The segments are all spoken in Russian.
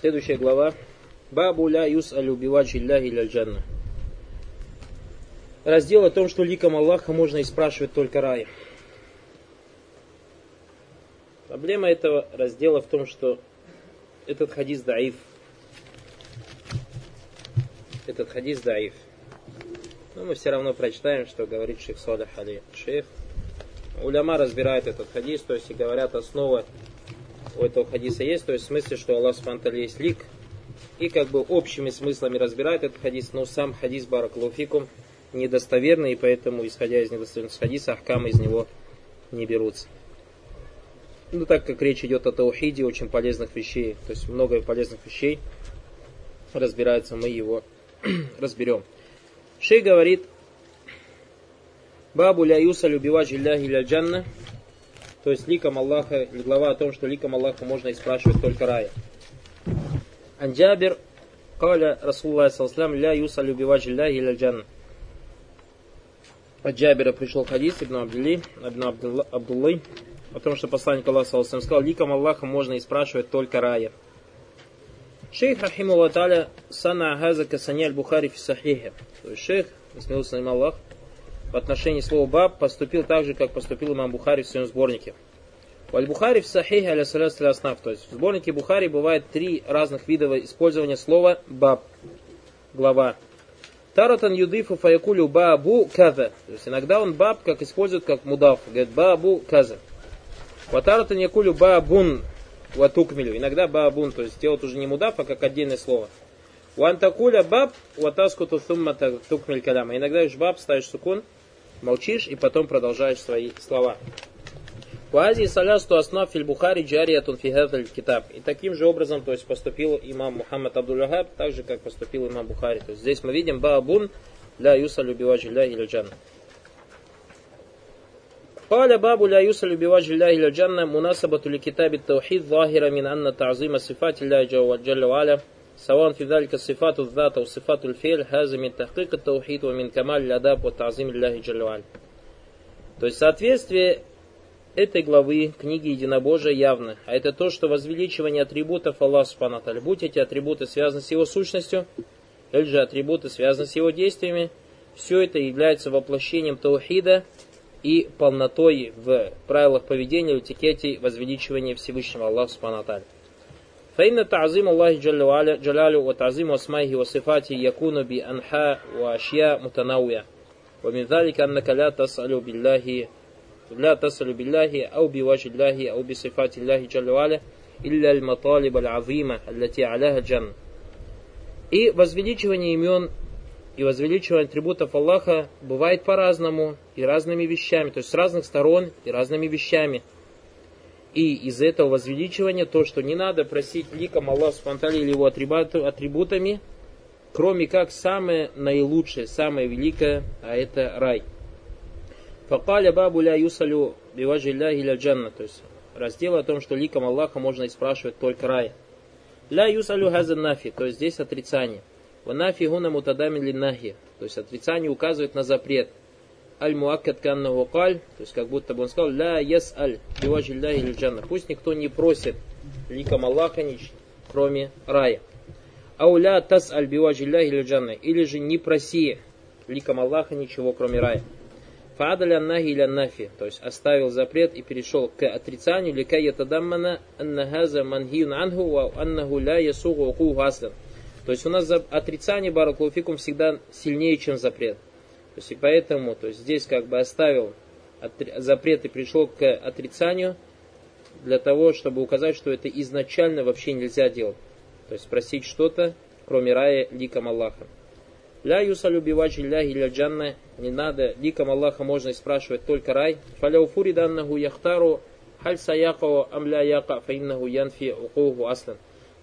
Следующая глава. Бабу ля юс алю биваджи ля джанна. Раздел о том, что ликом Аллаха можно и спрашивать только рай. Проблема этого раздела в том, что этот хадис даиф. Этот хадис даиф. Но мы все равно прочитаем, что говорит шейх Салих Али Шейх. Уляма разбирает этот хадис, то есть и говорят, основа у этого хадиса есть, то есть в смысле, что Аллах Субтитры есть лик, и как бы общими смыслами разбирает этот хадис, но сам хадис Баракалуфикум недостоверный, и поэтому, исходя из недостоверности хадиса, ахкамы из него не берутся. Ну, так как речь идет о таухиде, очень полезных вещей, то есть много полезных вещей разбирается, мы его разберем. Шей говорит, Бабу ля юса любива жилляхи ля джанна, то есть ликом Аллаха, глава о том, что ликом Аллаха можно и спрашивать только рая. Анджабир, Каля Расулла Саласлам, ля юса любива жилляхи ля джанна. От Джабира пришел хадис Ибн Абдулли, Ибн Абдуллы, о том, что посланник Аллаха Саласлам сказал, ликом Аллаха можно и спрашивать только рая. Шейх Рахимулла Таля Сана Агаза Касани Аль-Бухари фи Сахихе. То есть шейх, смеялся на Аллах, в отношении слова баб поступил так же, как поступил имам Бухари в своем сборнике. У Аль-Бухари в Сахихе аля аснав, то есть в сборнике Бухари бывает три разных вида использования слова баб, глава. Таратан юдифу фаякулю бабу каза. То есть иногда он баб как использует как мудав. Говорит бабу каза. Ватаратан якулю бабун ватукмилю. Иногда бабун, то есть делают уже не мудав, а как отдельное слово. Уантакуля баб ватаскуту сумма тукмиль каляма. Иногда уж баб ставишь сукун, молчишь и потом продолжаешь свои слова. Вази салясту основ филь Бухари джариятун фигаталь китаб. И таким же образом, то есть поступил имам Мухаммад Абдул-Вахаб, так же, как поступил имам Бухари. То есть здесь мы видим бабун ля юсалю биваджи ля или джанна. قال باب لا يسأل بوجه الله إلى الجنة مناسبة لكتاب التوحيد ظاهرة من أن تعظيم صفات الله جل وعلا سواء في ذلك صفات الذات أو صفات الفعل هذا من تحقيق التوحيد ومن كمال الأداب وتعظيم الله جل وعلا. То есть соответствие этой главы книги Единобожия явно, а это то, что возвеличивание атрибутов Аллаха Субхану будь эти атрибуты связаны с его сущностью, или же атрибуты связаны с его действиями, все это является воплощением таухида и полнотой в правилах поведения, в этикете возвеличивания Всевышнего Аллаха Субхану فإن تعظيم الله جل وعلا جلاله وتعظيم أسمائه وصفاته يكون بأنحاء وأشياء متنوعة ومن ذلك أنك لا تسأل بالله لا تسأل بالله أو بوجه الله أو بصفات الله جل وعلا إلا المطالب العظيمة التي عليها الجنة И возвеличивание имен и возвеличивание атрибутов Аллаха бывает по-разному и разными вещами, то есть с разных сторон и разными вещами – и из этого возвеличивания то, что не надо просить ликом Аллаха Субтитры или его атрибутами, кроме как самое наилучшее, самое великое, а это рай. Факаля бабу ля юсалю биважи ля джанна, то есть раздел о том, что ликом Аллаха можно и спрашивать только рай. Ля юсалю хазан нафи, то есть здесь отрицание. Ванафи гуна мутадамин линнахи, то есть отрицание указывает на запрет аль-муаккад каннаху каль, то есть как будто бы он сказал, ля яс аль биваджилляхи джанна. Пусть никто не просит ликом Аллаха, кроме рая. Ауля тас аль биваджилляхи джанна. Или же не проси ликом Аллаха ничего, кроме рая. Фаадаля нахи или нафи, то есть оставил запрет и перешел к отрицанию, лика ятадаммана аннахаза мангиюн анху ва аннаху ля ясугу. То есть у нас отрицание баракулуфикум всегда сильнее, чем запрет. То есть и поэтому, то есть здесь как бы оставил запрет и пришел к отрицанию для того, чтобы указать, что это изначально вообще нельзя делать. То есть спросить что-то, кроме рая, ликом Аллаха. Ля юсалю бивачи ля джанна, не надо, ликом Аллаха можно спрашивать только рай. Фаляу фури даннаху яхтару халь саяхау амля яка фаиннаху янфи укуху аслан.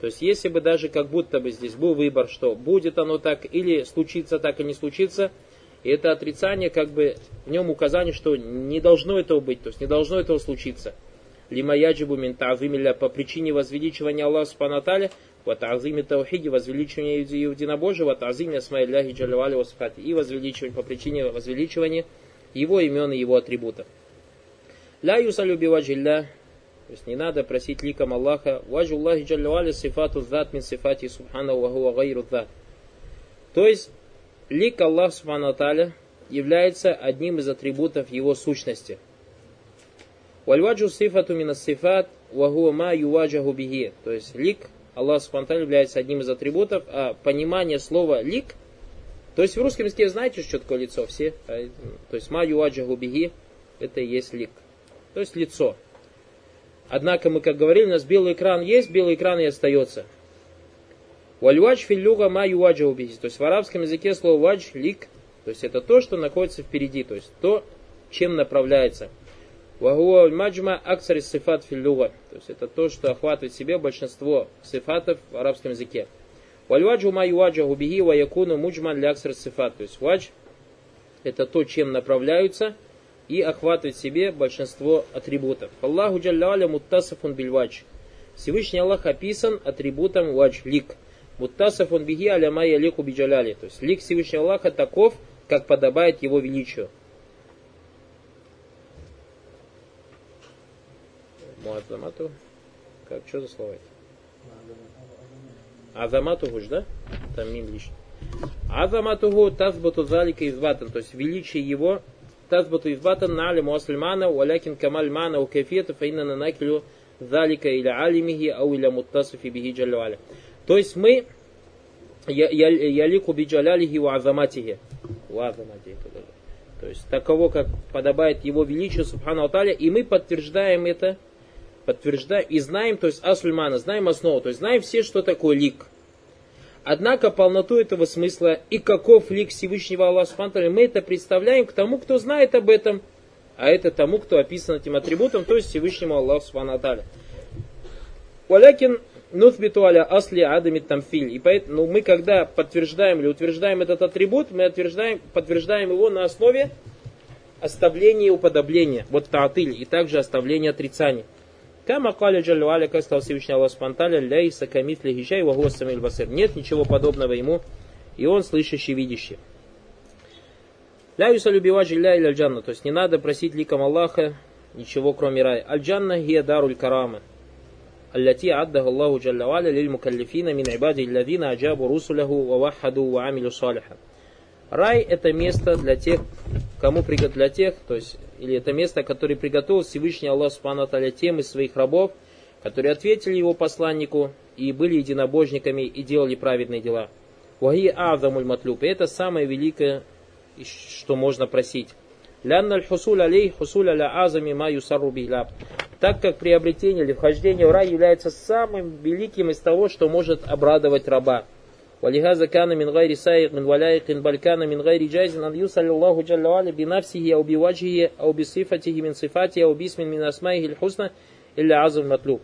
То есть если бы даже как будто бы здесь был выбор, что будет оно так или случится так и не случится – и это отрицание, как бы в нем указание, что не должно этого быть, то есть не должно этого случиться. Лима яджибу мин та'зимилля по причине возвеличивания Аллаха Субхану Аталя, wa ta'зими таухиди, возвеличивания единобожия, wa ta'зими асмаилляхи джалявали васфати, и возвеличивания по причине возвеличивания его имен и его атрибутов. Ля юсалю биваджилля, То есть не надо просить ликом Аллаха. Ваджу Аллахи джаллавали сифату зат мин сифати субхана ва гайру зат. То есть лик Аллах субхану является одним из атрибутов его сущности. Вальваджу сифату мина сифат вахуа ма юваджаху бихи. То есть лик Аллах Субтитры является одним из атрибутов, а понимание слова лик, то есть в русском языке знаете, что такое лицо все? А, то есть ма юваджаху бихи, это и есть лик. То есть лицо. Однако мы, как говорили, у нас белый экран есть, белый экран и остается. Вальвадж филлюга ма юваджаху бихи. То есть в арабском языке слово вадж, лик, то есть это то, что находится впереди, то есть то, чем направляется. Вагуа маджма аксари сифат филлюга. То есть это то, что охватывает в себе большинство сифатов в арабском языке. Вальваджу ма юваджа губиги ва якуну муджман для аксар сифат. То есть вадж это то, чем направляются и охватывает в себе большинство атрибутов. Аллаху джалляля муттасафун бильвадж. Всевышний Аллах описан атрибутом вадж, лик. Муттасафун биги аля майя лику биджаляли. То есть лик Всевышнего Аллаха таков, как подобает его величию. Муазамату. Как, что за слова эти? Азаматуху да? Там мим лишний. Азаматуху тазбату залика избатан. То есть величие его тазбату избатан на алиму аслимана, валякин камаль мана у кафета фаина на накилю залика или алимихи, ау или муттасуфи бихи джалюаля. То есть мы ялику биджалялихи ва азаматихи. Ва азаматихи. То есть таково, как подобает его величию, субхану Аталя, и мы подтверждаем это подтверждаем и знаем, то есть асульмана, знаем основу, то есть знаем все, что такое лик. Однако полноту этого смысла и каков лик Всевышнего Аллаха Субхану мы это представляем к тому, кто знает об этом, а это тому, кто описан этим атрибутом, то есть Всевышнему Аллаху Субхану Валякин нуфбиту аля асли адами тамфиль. И поэтому ну, мы, когда подтверждаем или утверждаем этот атрибут, мы утверждаем, подтверждаем его на основе оставления и уподобления. Вот таатыль. И также оставления отрицания. Кама каля джалю аля, как сказал Всевышний Аллах Спанталя, ляйса камифли хищай вагос самиль басир. Нет ничего подобного ему, и он слышащий, видящий. Ля юсалю биваджи ля или. То есть не надо просить ликом Аллаха ничего кроме рая. Аль-джанна хия даруль карама. التي عدها الله جل وعلا للمكلفين من عباده الذين أجابوا رسله ووحدوا وعملوا صالحا. Рай это место для тех, кому для тех, то есть или это место, которое приготовил Всевышний Аллах Субхану Аталя тем из своих рабов, которые ответили его посланнику и были единобожниками и делали праведные дела. Вахи Азамуль Матлюб. Это самое великое, что можно просить. Лянна аль-хусуль алей хусуль аля азами ма юсарру Так как приобретение или вхождение в рай является самым великим из того, что может обрадовать раба. ولهذا كان من غير سائق من ولائق بل كان من غير جائز أن يصل الله جل وعلا بنفسه أو بوجهه أو بصفته من صفاته أو باسم من أسمائه الحسنى إلا عظم المطلوب.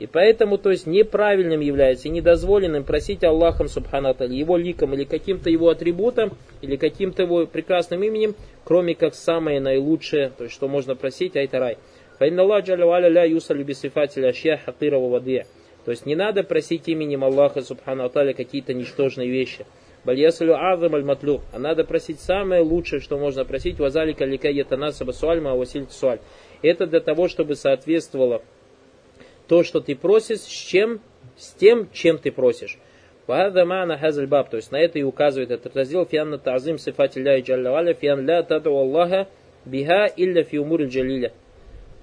И поэтому, то есть, неправильным является и недозволенным просить Аллахом, субхану его ликом или каким-то его атрибутом, или каким-то его прекрасным именем, кроме как самое наилучшее, то есть, что можно просить, а это рай. Фаин Аллах Джалюаля ля юсалю бисифателя ашья хакира вадия. То есть не надо просить именем Аллаха Субхану Аталя какие-то ничтожные вещи. Бальясалю азам аль матлю. А надо просить самое лучшее, что можно просить. Вазалика лика ятанасаба суальма василь суаль. Это для того, чтобы соответствовало то, что ты просишь, с чем, с тем, чем ты просишь. Баадамана хазальбаб, то есть на это и указывает этот раздел фианна тазим сифатилля и джаллаваля фиан ля таду Аллаха биха илля фиумур джалиля.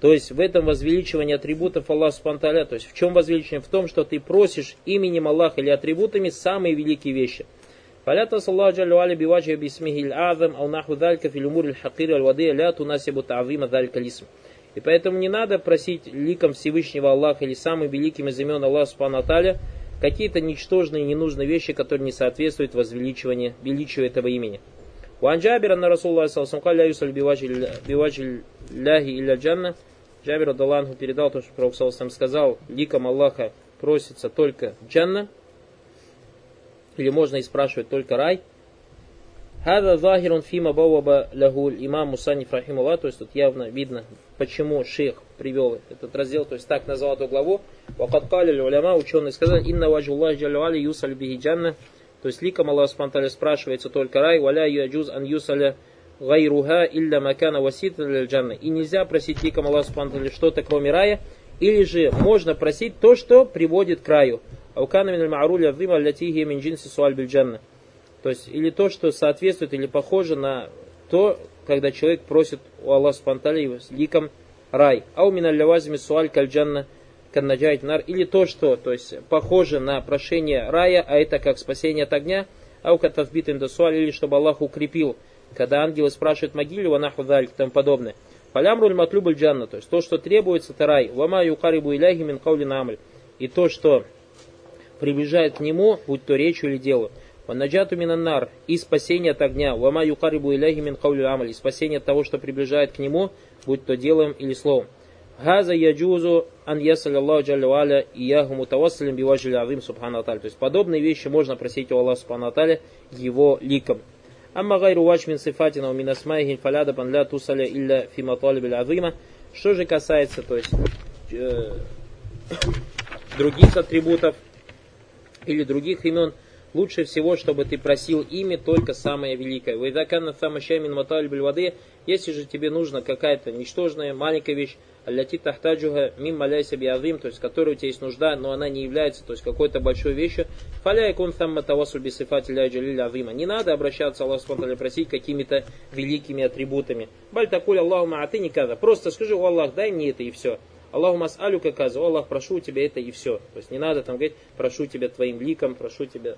То есть в этом возвеличивании атрибутов Аллаха Субтитры, то есть в чем возвеличивание? В том, что ты просишь именем Аллаха или атрибутами самые великие вещи. فلا تصل الله جل وعلا بوجه باسمه الأعظم أو نحو ذلك في الأمور الحقيرة والودية لا تناسب تعظيم ذلك الاسم. И поэтому не надо просить ликом Всевышнего Аллаха или самым великим из имен Аллаха Субхану какие-то ничтожные и ненужные вещи, которые не соответствуют возвеличиванию, величию этого имени. وعن جابر أن رسول الله صلى الله عليه وسلم قال لا يصل بوجه الله إلا الجنة Джабир Адаланху передал то, что Пророк сам сказал, ликом Аллаха просится только джанна, или можно и спрашивать только рай. Хада захирун фима бауаба лягуль имам Мусаниф Рахимулlah, то есть тут явно видно, почему шейх привел этот раздел, то есть так назвал эту главу. Вакат кали уляма, ученые сказали, инна ваджуллах джалюали юсаль бихи джанна, то есть ликом Аллах спрашивается только рай, валя юаджуз ан юсаля гайруха илля макана васит джанна. И нельзя просить ликом Аллаха Субхану что-то кроме рая, Или же можно просить то, что приводит к краю. Аукана мин аль-маарули азима лятихи мин джинси суаль бильджанна. То есть, или то, что соответствует или похоже на то, когда человек просит у Аллаха Субтитры ликом рай. Ау мин аль суаль кальджанна каннаджайт нар. Или то, что то есть, похоже на прошение рая, а это как спасение от огня. Ау катазбит индасуаль, или чтобы Аллах укрепил, когда ангелы спрашивают могиле, ванаху и тому подобное. Фалямруль матлюбуль джанна, то есть то, что требуется, это рай. Вама юкарибу иляхи мин каули намль. И то, что приближает к нему, будь то речью или делом. Ванаджату минаннар и спасение от огня. Вама юкарибу иляхи мин каули амаль. И спасение от того, что приближает к нему, будь то делом или словом. Газа яджузу ан ясаль Аллаху джалля валя и яху мутавассалим биваджили азим субхану То есть подобные вещи можно просить у Аллаха субхану его ликом. Амма гайру вач мин сифатина у минасмайхин фаляда пан ля тусаля илля фи маталибиль азима. Что же касается, то есть, э, других атрибутов или других имен, лучше всего, чтобы ты просил имя только самое великое. Вайдаканна самашамин маталибиль воды, если же тебе нужна какая-то ничтожная, маленькая вещь, алляти тахтаджуха мим маляйся биазим, то есть которой у тебя есть нужда, но она не является то есть какой-то большой вещью, фаля якун тамма тавасу бисифати. Не надо обращаться Аллаху Субтитры просить какими-то великими атрибутами. Баль такуль Аллаху а ты каза. Просто скажи, о Аллах, дай мне это и все. Аллаху мас'алю каза, о Аллах, прошу у тебя это и все. То есть не надо там говорить, прошу тебя твоим ликом, прошу тебя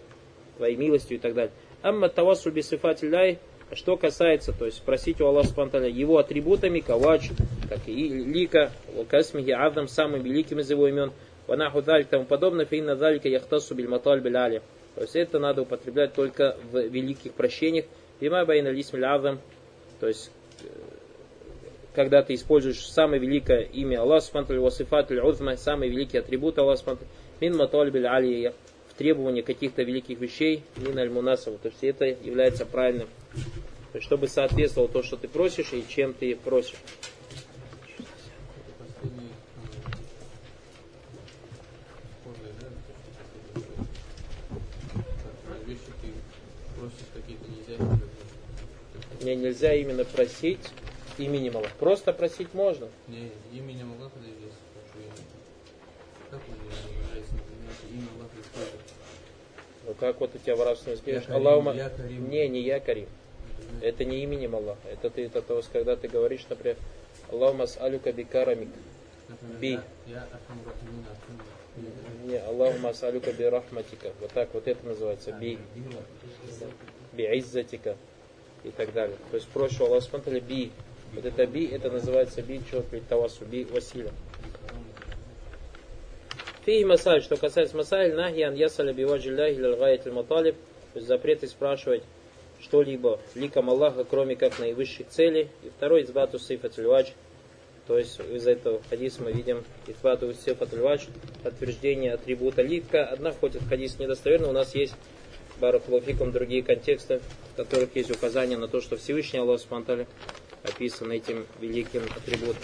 твоей милостью и так далее. Амма тавасу бисифати ляй, что касается, то есть спросить у Аллаха Субтитры его атрибутами, кавач, как и лика, касмихи Адам, самым великим из его имен, ванаху даль тому подобное, фейна далька яхтасу бильматаль биляли. То есть это надо употреблять только в великих прощениях. Бима байна лисмиль Адам, то есть э, когда ты используешь самое великое имя Аллаха Субтитры, васифатль узма, самый великий атрибут Аллаха Субтитры, мин маталь алия, в требовании каких-то великих вещей, мин аль мунасов. То есть это является правильным. То есть, чтобы соответствовало то, что ты просишь и чем ты просишь. Мне нельзя именно просить именем Аллаха. Просто просить можно. Не, именем Аллаха да есть. Как имя Аллаха? Ну как вот у тебя в арабском языке? Аллахума... Не, не я Карим. Это не именем Аллаха. Это ты, это то, когда ты говоришь, например, Аллаху алюка бикарамик. Би. Не, Аллаху масалюка би рахматика. Вот так вот это называется. Би. Би иззатика. И так далее. То есть проще Аллах смотрели би. Вот это би, это называется би, что тавасу, би василя. Фи масаль, что касается масаль, нахьян ясаля биваджилляхи лалгайт маталиб, то есть запреты спрашивать что-либо ликом Аллаха, кроме как наивысших целей. И второй избату сифат львач, то есть из этого хадиса мы видим избату сифат львач, подтверждение атрибута лика. Однако, хоть этот хадис недостоверный, у нас есть баракулуфикум другие контексты, в которых есть указание на то, что Всевышний Аллах Субтитры описан этим великим атрибутом.